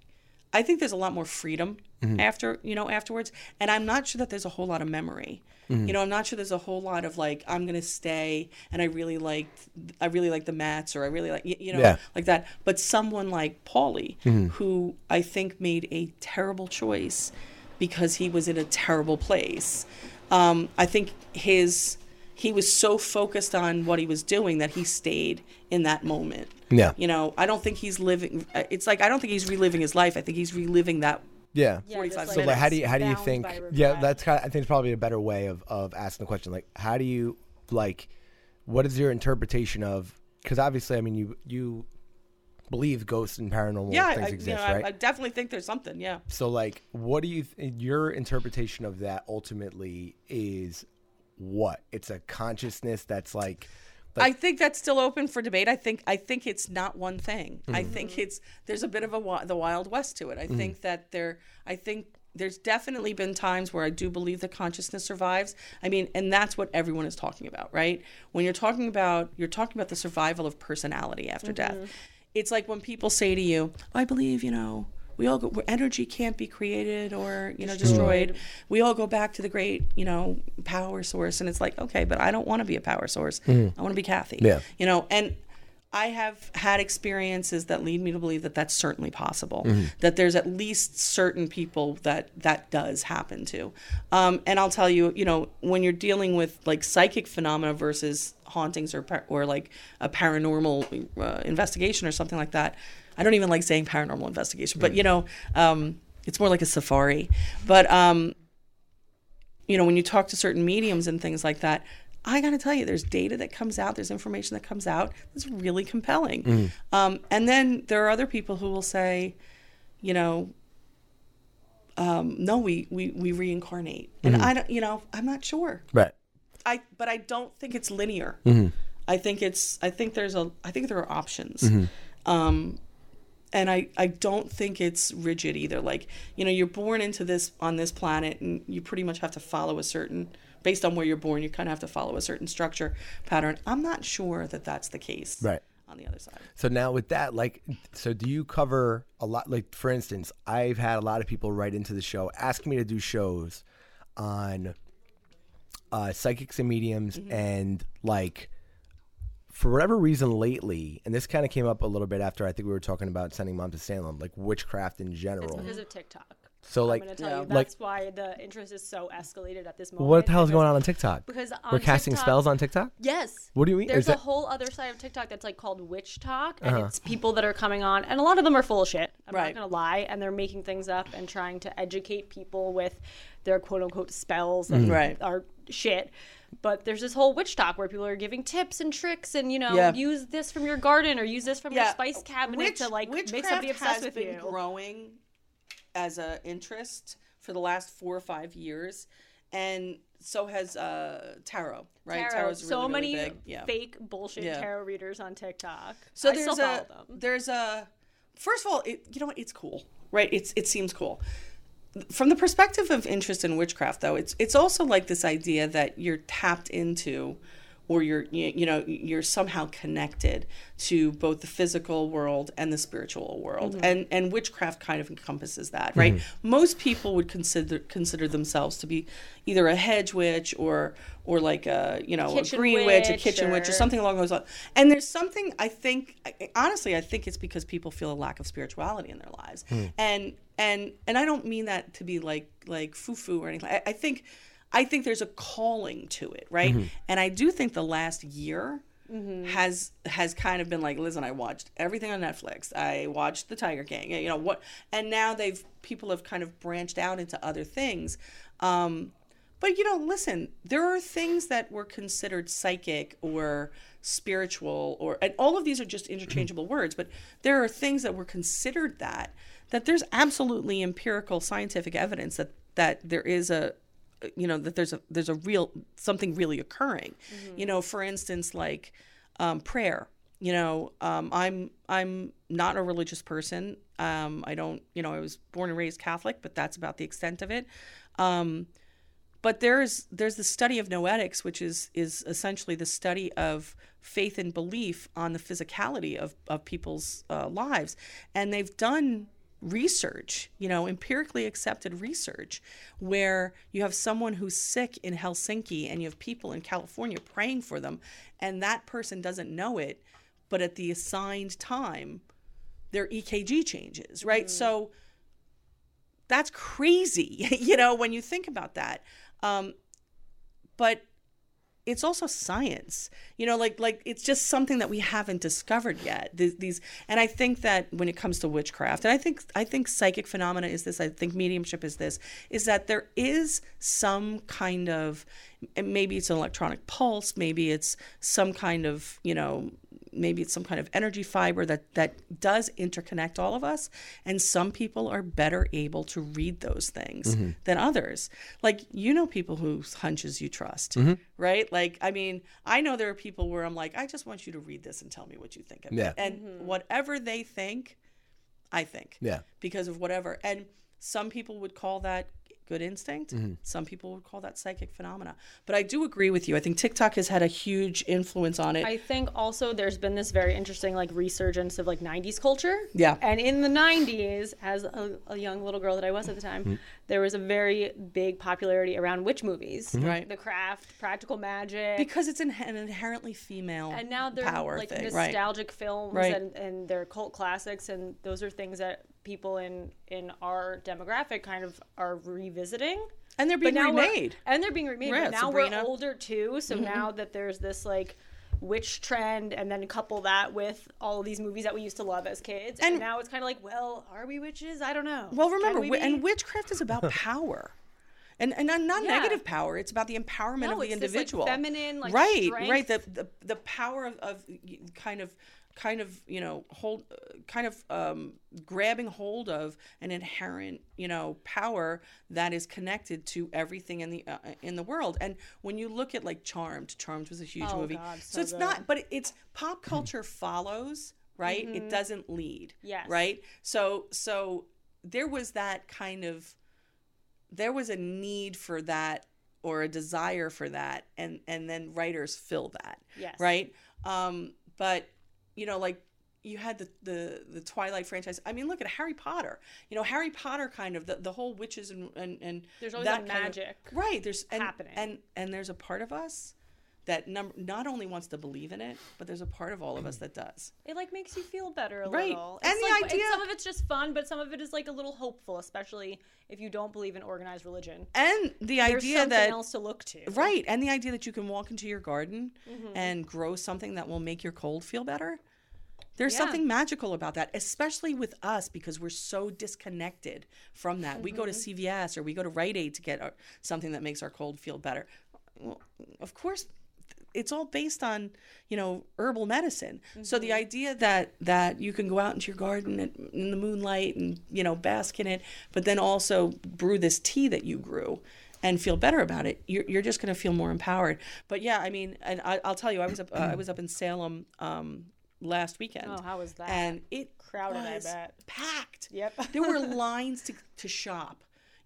I think there's a lot more freedom Mm-hmm. after you know afterwards, and I'm not sure that there's a whole lot of memory. Mm-hmm. You know, I'm not sure there's a whole lot of like I'm gonna stay, and I really liked I really like the Mats, or I really like y- you know Yeah. Mm-hmm. like that. But someone like Paulie, who I think made a terrible choice because he was in a terrible place. Um, I think his he was so focused on what he was doing that he stayed in that moment. Yeah. You know, I don't think he's living. uh, It's like I don't think he's reliving his life. I think he's reliving that. Yeah. Yeah, 45 So, So like, how do you how do you think? Yeah, that's kind. Of, I think it's probably a better way of of asking the question. Like, how do you like? What is your interpretation of? Because obviously, I mean, you you believe ghosts and paranormal Yeah, things I, exist, you know, right? I, I definitely think there's something. Yeah. so like, what do you? Th- your interpretation of that ultimately is what? It's a consciousness that's like. I think that's still open for debate. I think I think it's not one thing. I Mm-hmm. think it's there's a bit of a the wild west to it. I think that there I think there's definitely been times where I do believe that consciousness survives. I mean, and that's what everyone is talking about, right? When you're talking about you're talking about the survival of personality after death. It's like when people say to you, "I believe, you know, we all go where energy can't be created or you know destroyed we all go back to the great you know power source and it's like okay but i don't want to be a power source. I want to be kathy. Yeah. you know and i have had experiences that lead me to believe that that's certainly possible that there's at least certain people that that does happen to. Um, and i'll tell you you know when you're dealing with like psychic phenomena versus hauntings or or like a paranormal uh, investigation or something like that i don't even like saying paranormal investigation but you know um, it's more like a safari but um, you know, when you talk to certain mediums and things like that, I got to tell you, there's data that comes out, there's information that comes out that's really compelling. Um, and then there are other people who will say, you know, um, no, we, we, we reincarnate. And I don't, you know, I'm not sure. right. I, but I don't think it's linear. Mm-hmm. I think it's, I think there's a, I think there are options. Mm-hmm. Um, and I, I don't think it's rigid either. Like, you know, you're born into this on this planet and you pretty much have to follow a certain based on where you're born, you kind of have to follow a certain structure pattern. I'm not sure that that's the case. Right. On the other side. So now with that, like, so do you cover a lot? Like, for instance, I've had a lot of people write into the show asking me to do shows on uh, psychics and mediums, and like, for whatever reason lately, and this kind of came up a little bit after I think we were talking about sending mom to Salem, like witchcraft in general. It's general. because of TikTok. So like, I'm gonna tell Yeah. you Like- that's why the interest is so escalated at this moment. what the hell is going on on TikTok? Because we're casting TikTok- spells on TikTok. Yes. What do you mean? There's Is a that- whole other side of TikTok that's like called witch talk, and Uh-huh. it's people that are coming on, and a lot of them are full of shit. I'm Right. not gonna lie, and they're making things up and trying to educate people with their quote unquote spells Mm-hmm. and Right. are shit. But there's this whole witch talk where people are giving tips and tricks, and you know, Yeah. use this from your garden or use this from your spice cabinet Witch- to like make somebody obsessed has with been you. growing as a interest for the last four or five years, and so has uh, tarot. Right, Tarot. Tarot's really, so really many big. Yeah. fake bullshit Yeah. tarot readers on TikTok. So there's a them. there's a first of all, it, you know what? It's cool, right? It's it seems cool. From the perspective of interest in witchcraft, though, it's it's also like this idea that you're tapped into, or you're you, you know you're somehow connected to both the physical world and the spiritual world, mm-hmm. and and witchcraft kind of encompasses that, right? Mm-hmm. Most people would consider consider themselves to be either a hedge witch or or like a you know Kitchen a green witch, a witch kitchen witch, or or- something along those lines. And there's something I think, honestly, I think it's because people feel a lack of spirituality in their lives, hmm. and and and I don't mean that to be like like foo foo or anything. I, I think I think there's a calling to it, right? And I do think the last year. Has has kind of been like, listen, I watched everything on Netflix. I watched The Tiger King. You know what? And now they've people have kind of branched out into other things. Um, but you know, listen, there are things that were considered psychic or spiritual or and all of these are just interchangeable words, but there are things that were considered that that there's absolutely empirical scientific evidence that that there is a you know that there's a there's a real something really occurring. You know, for instance like um, prayer. You know, um, I'm I'm not a religious person. Um, I don't, you know, I was born and raised Catholic, but that's about the extent of it. Um, but there's there's the study of noetics, which is is essentially the study of faith and belief on the physicality of of people's uh, lives, and they've done research, you know, empirically accepted research, where you have someone who's sick in Helsinki and you have people in California praying for them, and that person doesn't know it, but at the assigned time, their EKG changes, right? So that's crazy, you know, when you think about that. Um, but it's also science, you know, like like it's just something that we haven't discovered yet. These, these, and I think that when it comes to witchcraft, and I think I think psychic phenomena is this. I think mediumship is this. Is that there is some kind of, maybe it's an electronic pulse, maybe it's some kind of, you know, maybe it's some kind of energy fiber that that does interconnect all of us. And some people are better able to read those things mm-hmm. than others. Like you know people whose hunches you trust mm-hmm. right? Like i mean i know there are people where i'm like i just want you to read this and tell me what you think of Yeah. it and mm-hmm. whatever they think i think. Yeah. because of whatever. And some people would call that good instinct some people would call that psychic phenomena but i do agree with you i think tiktok has had a huge influence on it I think also there's been this very interesting like resurgence of like 90s culture. Yeah. And in the 90s, as a, a young little girl that I was at the time, Mm-hmm. there was a very big popularity around witch movies. Right. The craft, practical magic. because it's an, an inherently female and now they're power like thing, right? nostalgic films Right. and, and they're cult classics and those are things that people in in our demographic kind of are revisiting And they're being now remade. and they're being remade Yeah, but now Sabrina. Mm-hmm. we're older too so now that there's this like witch trend and then couple that with all of these movies that we used to love as kids and, And- now it's kind of like well are we witches i don't know Well, remember, we and witchcraft is about power. And, and not- not Yeah. negative power. It's about the empowerment No, of the it's this, like, individual. feminine, like, right, right. The, the the power of, of kind of kind of you know hold uh, kind of um, grabbing hold of an inherent you know power that is connected to everything in the uh, in the world. And when you look at like Charmed, Charmed was a huge Oh, movie. God, so so it's good. not, but it's pop culture follows right? It doesn't lead. Yes. Right? So so there was that kind of there was a need for that or a desire for that and and then writers fill that. Yes. Right? Um but you know like you had the, the the Twilight franchise. I mean, look at Harry Potter. You know, Harry Potter kind of the, the whole witches and and, and There's always that kind of- magic right? There's and, happening. and and there's a part of us that num- not only wants to believe in it, but there's a part of all of us that does. It like makes you feel better a Right. little. And It's the like- idea- some of it's just fun, but some of it is like a little hopeful, especially if you don't believe in organized religion. And the There's idea something that else to look to. right, and the idea that you can walk into your garden Mm-hmm. and grow something that will make your cold feel better. There's Yeah. something magical about that, especially with us because we're so disconnected from that. We go to Mm-hmm. CVS or we go to Rite Aid to get our, something that makes our cold feel better. Well, of course, it's all based on you know herbal medicine. So Mm-hmm. the idea that that you can go out into your garden at, in the moonlight and you know bask in it, but then also brew this tea that you grew and feel better about it, you're, you're just going to feel more empowered. But yeah, I mean, and I, I'll tell you, I was up uh, I was up in Salem um, last weekend. Oh, how was that? And it Crowded, I bet. packed. Yep. there were lines to to shop.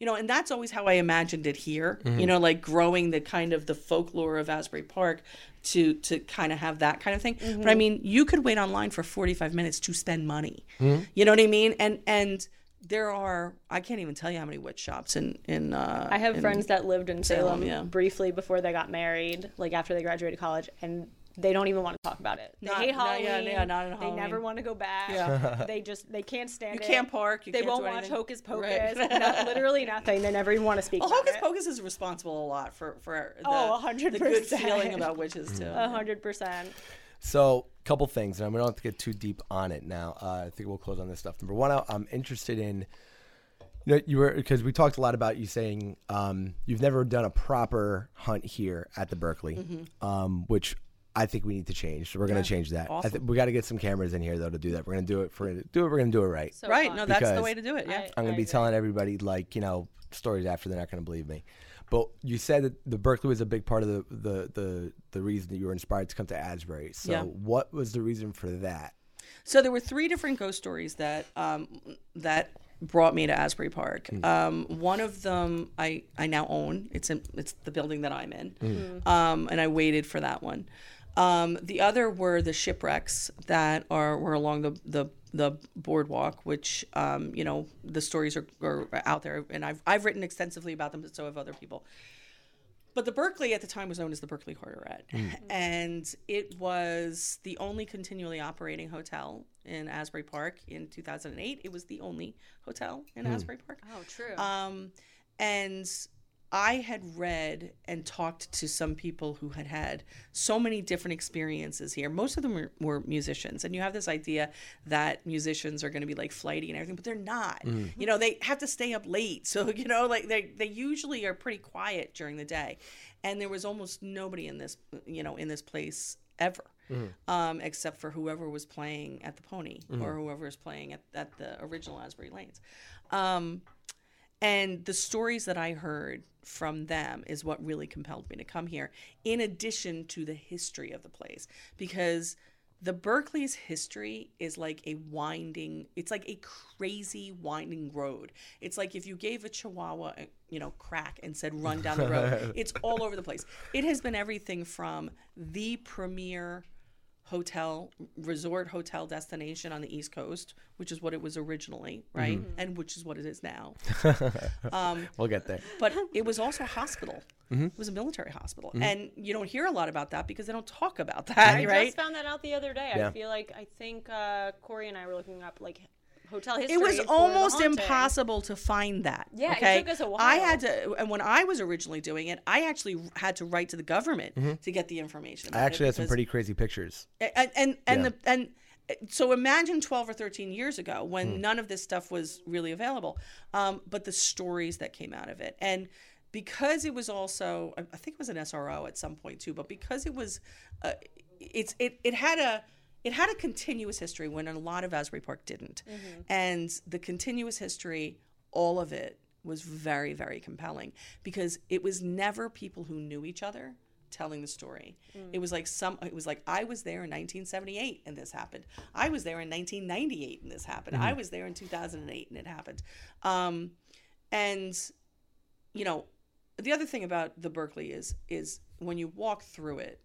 You know, and that's always how I imagined it here. Mm-hmm. You know, like growing the kind of the folklore of Asbury Park to to kind of have that kind of thing. Mm-hmm. But I mean, you could wait online for 45 minutes to spend money. Mm-hmm. You know what I mean? And and there are I can't even tell you how many witch shops in in uh I have in- friends that lived in Salem, Salem, yeah. briefly before they got married, like after they graduated college, and they don't even want to talk about it. They Not- hate no, yeah, Halloween. yeah, not in They never want to go back. Yeah. they just they can't stand You it. You can't park, you they can't won't watch anything. Hocus Pocus. Right. no- literally nothing. They never even want to speak. Well, about Hocus it. Pocus is responsible a lot for for the, Oh, 100%. the good feeling about witches too. A hundred percent. So, a couple things, and we don't have to get too deep on it now. Uh, I think we'll close on this stuff. Number one, I- I'm interested in. You know, you were because we talked a lot about you saying um, you've never done a proper hunt here at the Berkeley, Mm-hmm. um, which I think we need to change. So we're going to change that. I awesome. think we got to get some cameras in here though to do that. We're going to do it. For do it. We're going to do it right. So right? fun. No, that's the way to do it. Yeah. I- I'm going to be agree. telling everybody like you know stories after they're not going to believe me. But you said that the Berkeley was a big part of the the the, the reason that you were inspired to come to Asbury. So Yeah. what was the reason for that? So there were three different ghost stories that um, that brought me to Asbury Park. Um, one of them I, I now own. It's in it's the building that I'm in, um, and I waited for that one. Um, the other were the shipwrecks that are were along the the, the boardwalk, which um, you know the stories are, are out there, and I've I've written extensively about them, but so have other people. But the Berkeley at the time was known as the Berkeley Carteret, and it was the only continually operating hotel in Asbury Park in 2008. It was the only hotel in Asbury Park. Oh, true. Um, and I had read and talked to some people who had had so many different experiences here. Most of them were, were musicians, and you have this idea that musicians are going to be like flighty and everything, but they're not. You know, they have to stay up late, so you know, like they they usually are pretty quiet during the day, and there was almost nobody in this you know in this place ever. Um, except for whoever was playing at the Pony or whoever was playing at, at the original Asbury Lanes. Um, and the stories that I heard from them is what really compelled me to come here, in addition to the history of the place. Because the Berkeley's history is like a winding, it's like a crazy winding road. It's like if you gave a chihuahua, a, you know, crack and said run down the road, it's all over the place. It has been everything from the premier hotel resort hotel destination on the east coast which is what it was originally mm-hmm. right? And which is what it is now. Um, we'll get there. but it was also a hospital. Mm-hmm. It was a military hospital. Mm-hmm. And you don't hear a lot about that because they don't talk about that I right? just found that out the other day. Yeah. I feel like I think uh, Corey and I were looking up like hotel history. it was almost impossible to find that. Yeah, it took us a I while. I had to, and when I was originally doing it, I actually had to write to the government to get the information. Mm-hmm. I actually had some pretty crazy pictures. and and and, Yeah. the, and uh, so imagine 12 or 13 years ago when none of this stuff was really available um, but the stories that came out of it and because it was also i I think it was an sro at some point too but because it was uh, it's it, it had a it had a continuous history when a lot of asbury park didn't mm-hmm. and the continuous history all of it was very very compelling because it was never people who knew each other telling the story. Mm. It was like some it was like I was there in 1978 and this happened. I was there in 1998 and this happened. I mm-hmm. was there in 2008 and it happened. Um and you know, the other thing about the Berkeley is is when you walk through it,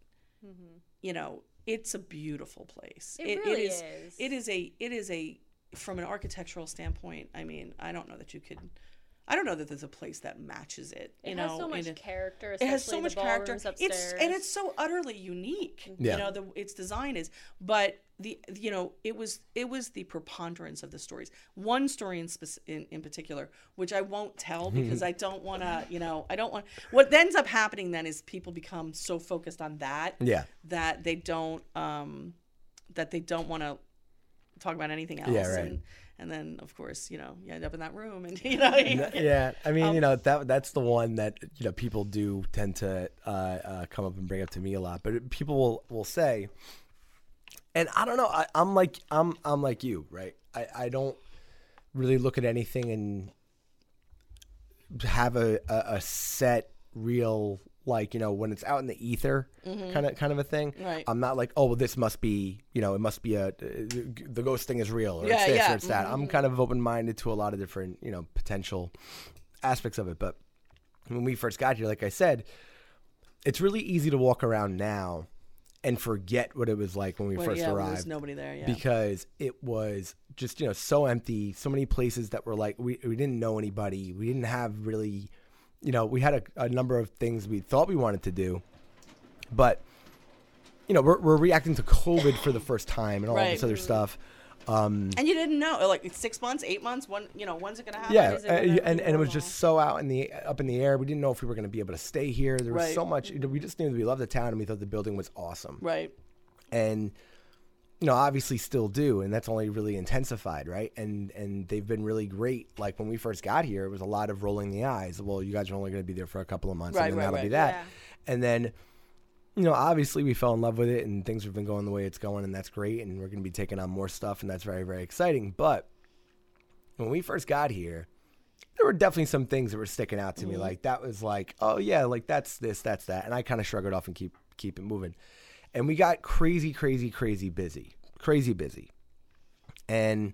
you know, it's a beautiful place. It really is, is. It is a it is a from an architectural standpoint. I mean, I don't know that you could. I don't know that there's a place that matches it. You It know, has so much in a- character. it has so especially much character. ballrooms It's and it's so utterly unique. Yeah. You know, the its design is, but the you know it was it was the preponderance of the stories. One story in spec- in, in particular, which I won't tell because I don't want to. You know, I don't want. What ends up happening then is people become so focused on that Yeah. that they don't um that they don't want to talk about anything else. Yeah, right. And, and then of course you know you end up in that room and you know you- yeah, I mean, Um, you know that that's the one that you know people do tend to uh, uh, come up and bring up to me a lot. But people will will say, and I don't know. I, I'm like I'm I'm like you, right? I I don't really look at anything and have a a, a set real like you know when it's out in the ether kind of kind of a thing. Mm-hmm. Right. I'm not like oh well this must be you know it must be a the ghost thing is real or Yeah, it's this yeah. or it's that. I'm kind of open minded to a lot of different you know potential aspects of it. But when we first got here, like I said, it's really easy to walk around now and forget what it was like when we Well, first yeah, when arrived there's nobody there. Yeah. because it was just you know so empty so many places that were like we, we didn't know anybody we didn't have really you know we had a, a number of things we thought we wanted to do but you know we're, we're reacting to covid for the first time and all Right. this other stuff um, and you didn't know, like six months, eight months. When you know, when's it gonna happen? yeah, gonna and, and it was just so out in the up in the air. We didn't know if we were going to be able to stay here. There was Right. so much. We just knew that we loved the town and we thought the building was awesome. right. and you know obviously still do and that's only really intensified right? And and they've been really great. Like when we first got here it was a lot of rolling the eyes. Well you guys are only going to be there for a couple of months Right, and then right, that'll be that. Yeah. and then you know obviously we fell in love with it and things have been going the way it's going and that's great and we're going to be taking on more stuff and that's very very exciting. But when we first got here there were definitely some things that were sticking out to me. Mm-hmm. Like that was like oh yeah like that's this that's that. And i kind of shrugged it off and keep keep it moving and we got crazy crazy crazy busy crazy busy and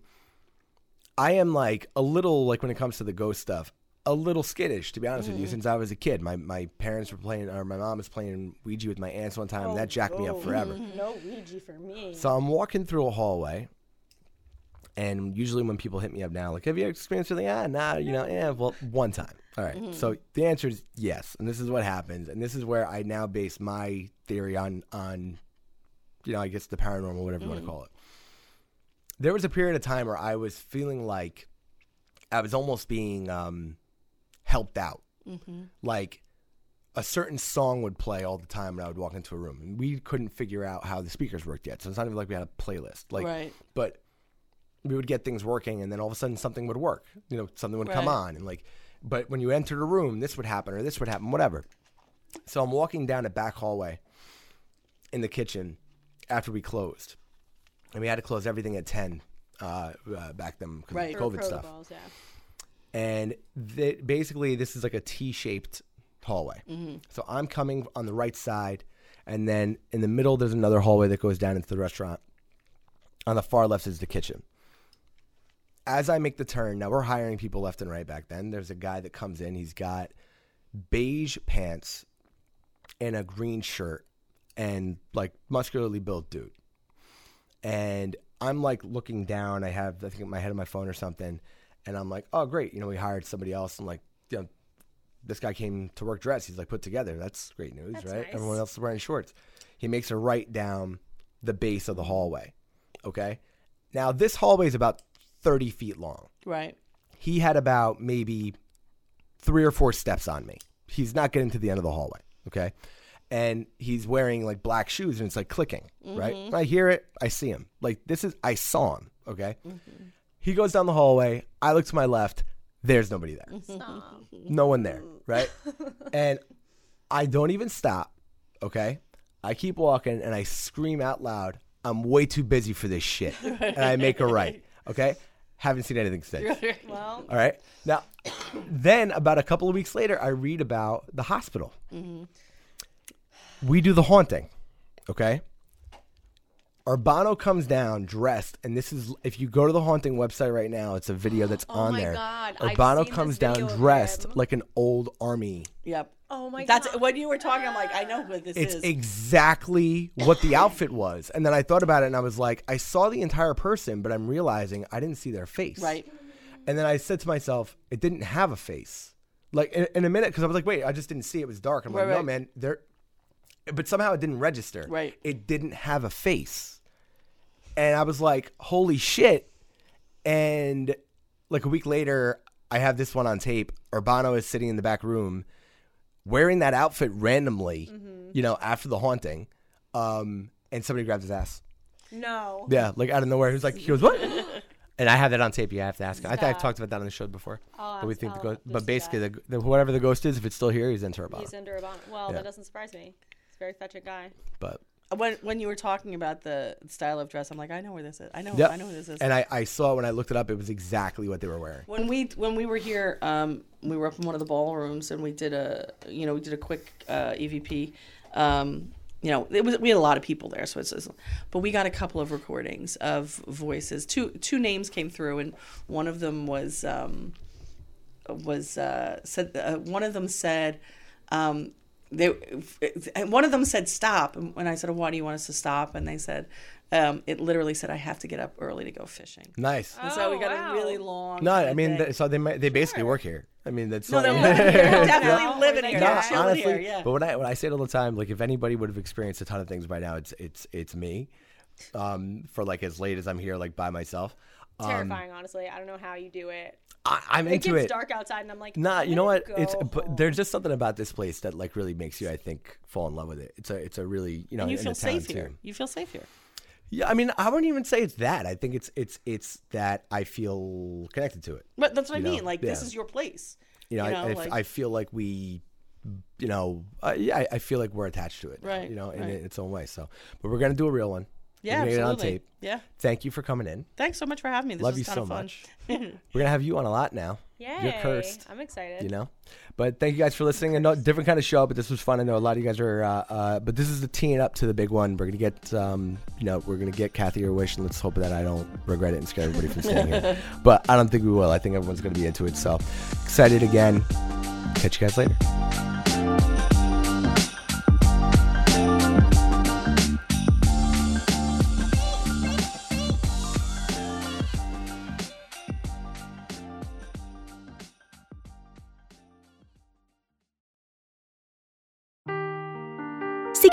i am like a little like when it comes to the ghost stuff a little skittish to be honest with you since i was a kid my, my parents were playing or my mom was playing ouija with my aunts one time and that jacked me up forever no Ouija for me. so I'm walking through a hallway, and usually when people hit me up now, like, "Have you experienced something?" Ah, nah, you know, yeah, well, one time. All right. So mm-hmm. the answer is yes, and this is what happens, and this is where I now base my theory on on, you know, I guess the paranormal, whatever you want to mm-hmm. call it. There was a period of time where I was feeling like I was almost being um, helped out, mm-hmm. like a certain song would play all the time when I would walk into a room, and we couldn't figure out how the speakers worked yet. So it's not even like we had a playlist, like, Right. but we would get things working, and then all of a sudden something would work. You know, something would come on, and like, but when you entered a room, this would happen or this would happen, whatever. So I'm walking down a back hallway in the kitchen after we closed, and we had to close everything at ten uh, uh, back then because Right. of COVID stuff protocols, yeah. and th- basically this is like a T-shaped hallway. So I'm coming on the right side, and then in the middle there's another hallway that goes down into the restaurant. On the far left is the kitchen. As I make the turn, now we're hiring people left and right. Back then, there's a guy that comes in. He's got beige pants and a green shirt, and like muscularly built dude and I'm like looking down. I have I think my head on my phone or something, and I'm like, oh great, you know we hired somebody else. I'm like, you know, this guy came to work dressed. He's like put together. That's great news, That's right? nice. Everyone else is wearing shorts. He makes a right down the base of the hallway. Okay, now this hallway is about 30 feet long. Right. He had about maybe three or four steps on me. He's not getting to the end of the hallway. Okay. And he's wearing like black shoes and it's like clicking, right? Mm-hmm. I hear it. I see him. Like this is, I saw him. Okay. Mm-hmm. He goes down the hallway. I look to my left. There's nobody there. Stop. No one there. Right. and I don't even stop. Okay. I keep walking and I scream out loud, I'm way too busy for this shit. And I make a right. Okay. Haven't seen anything since. Well, All right. Now, then about a couple of weeks later, I read about the hospital. Mm-hmm. we do the haunting. Okay. Urbano comes down dressed, and this is if you go to the haunting website right now, it's a video that's oh on Oh my there. God, I've Urbano seen comes this down video of dressed like an old army. Yep. Oh my god. That's god. when you were talking. I'm like, I know what this is. It's is. exactly what the outfit was. And then I thought about it and I was like, I saw the entire person, but I'm realizing I didn't see their face. right. And then I said to myself, it didn't have a face. Like in, in a minute, because I was like, wait, I just didn't see it. It was dark. I'm Right, like, no, right. man, there. But somehow it didn't register. Right. It didn't have a face. And I was like, holy shit. And like a week later, I have this one on tape. Urbano is sitting in the back room wearing that outfit randomly, Mm-hmm. you know, after the haunting. Um, and somebody grabs his ass. no. Yeah, like out of nowhere. He was like, he goes, what? And I have that on tape. You have to ask. him. I think I've talked about that on the show before. I'll but we think I'll ghost, but basically, the, the, whatever the ghost is, if it's still here, he's into Urbano. He's a bonnet. Well, Yeah. that doesn't surprise me. He's a guy. But When when you were talking about the style of dress, I'm like, I know where this is. I know. yeah, I know where this is. and I, I saw when I looked it up, it was exactly what they were wearing. when we when we were here, um, we were up in one of the ballrooms and we did a you know we did a quick uh, EVP. Um, you know, it was we had a lot of people there, so it's, it's but we got a couple of recordings of voices. Two two names came through, and one of them was um, was uh, said uh, one of them said. Um, they, and one of them said stop, and when I said, "Why do you want us to stop?" and they said, um, "It literally said I have to get up early to go fishing." Nice. And so we Oh, got wow. a really long. no, I mean, day. th- so they might, they basically work here. I mean, that's No, they're all- living here. They're Yeah. definitely living here. No, They're honestly, here. Yeah. but when I when I say it all the time, like if anybody would have experienced a ton of things by now, it's it's it's me. Um, for like as late as I'm here, like by myself. Um, Terrifying, honestly. I don't know how you do it. I, I'm It into gets it. dark outside, and I'm like, Nah, you know what? It's go but there's just something about this place that like really makes you, I think, fall in love with it. It's a it's a really you know and you feel the safe here. too. You feel safe here. Yeah, I mean, I wouldn't even say it's that. I think it's it's it's that I feel connected to it. But that's what You I know, mean. Like this is your place. You know, You I, know, I f- like- I feel like we, you know, uh, yeah, I, I feel like we're attached to it, Right, You know, in right. its own way. So, but we're gonna do a real one. Yeah, we're gonna it on absolutely. tape. Yeah. Thank you for coming in. Thanks so much for having me. This Love you kind so of fun. much. we're gonna have you on a lot now. Yeah. You're cursed. I'm excited. you know. But thank you guys for listening. A different kind of show, but this was fun. I know a lot of you guys are. Uh, uh, but this is the teeing up to the big one. We're gonna get, um, you know, we're gonna get Kathy your wish, and let's hope that I don't regret it and scare everybody from staying here. But I don't think we will. I think everyone's gonna be into it. So excited again. Catch you guys later.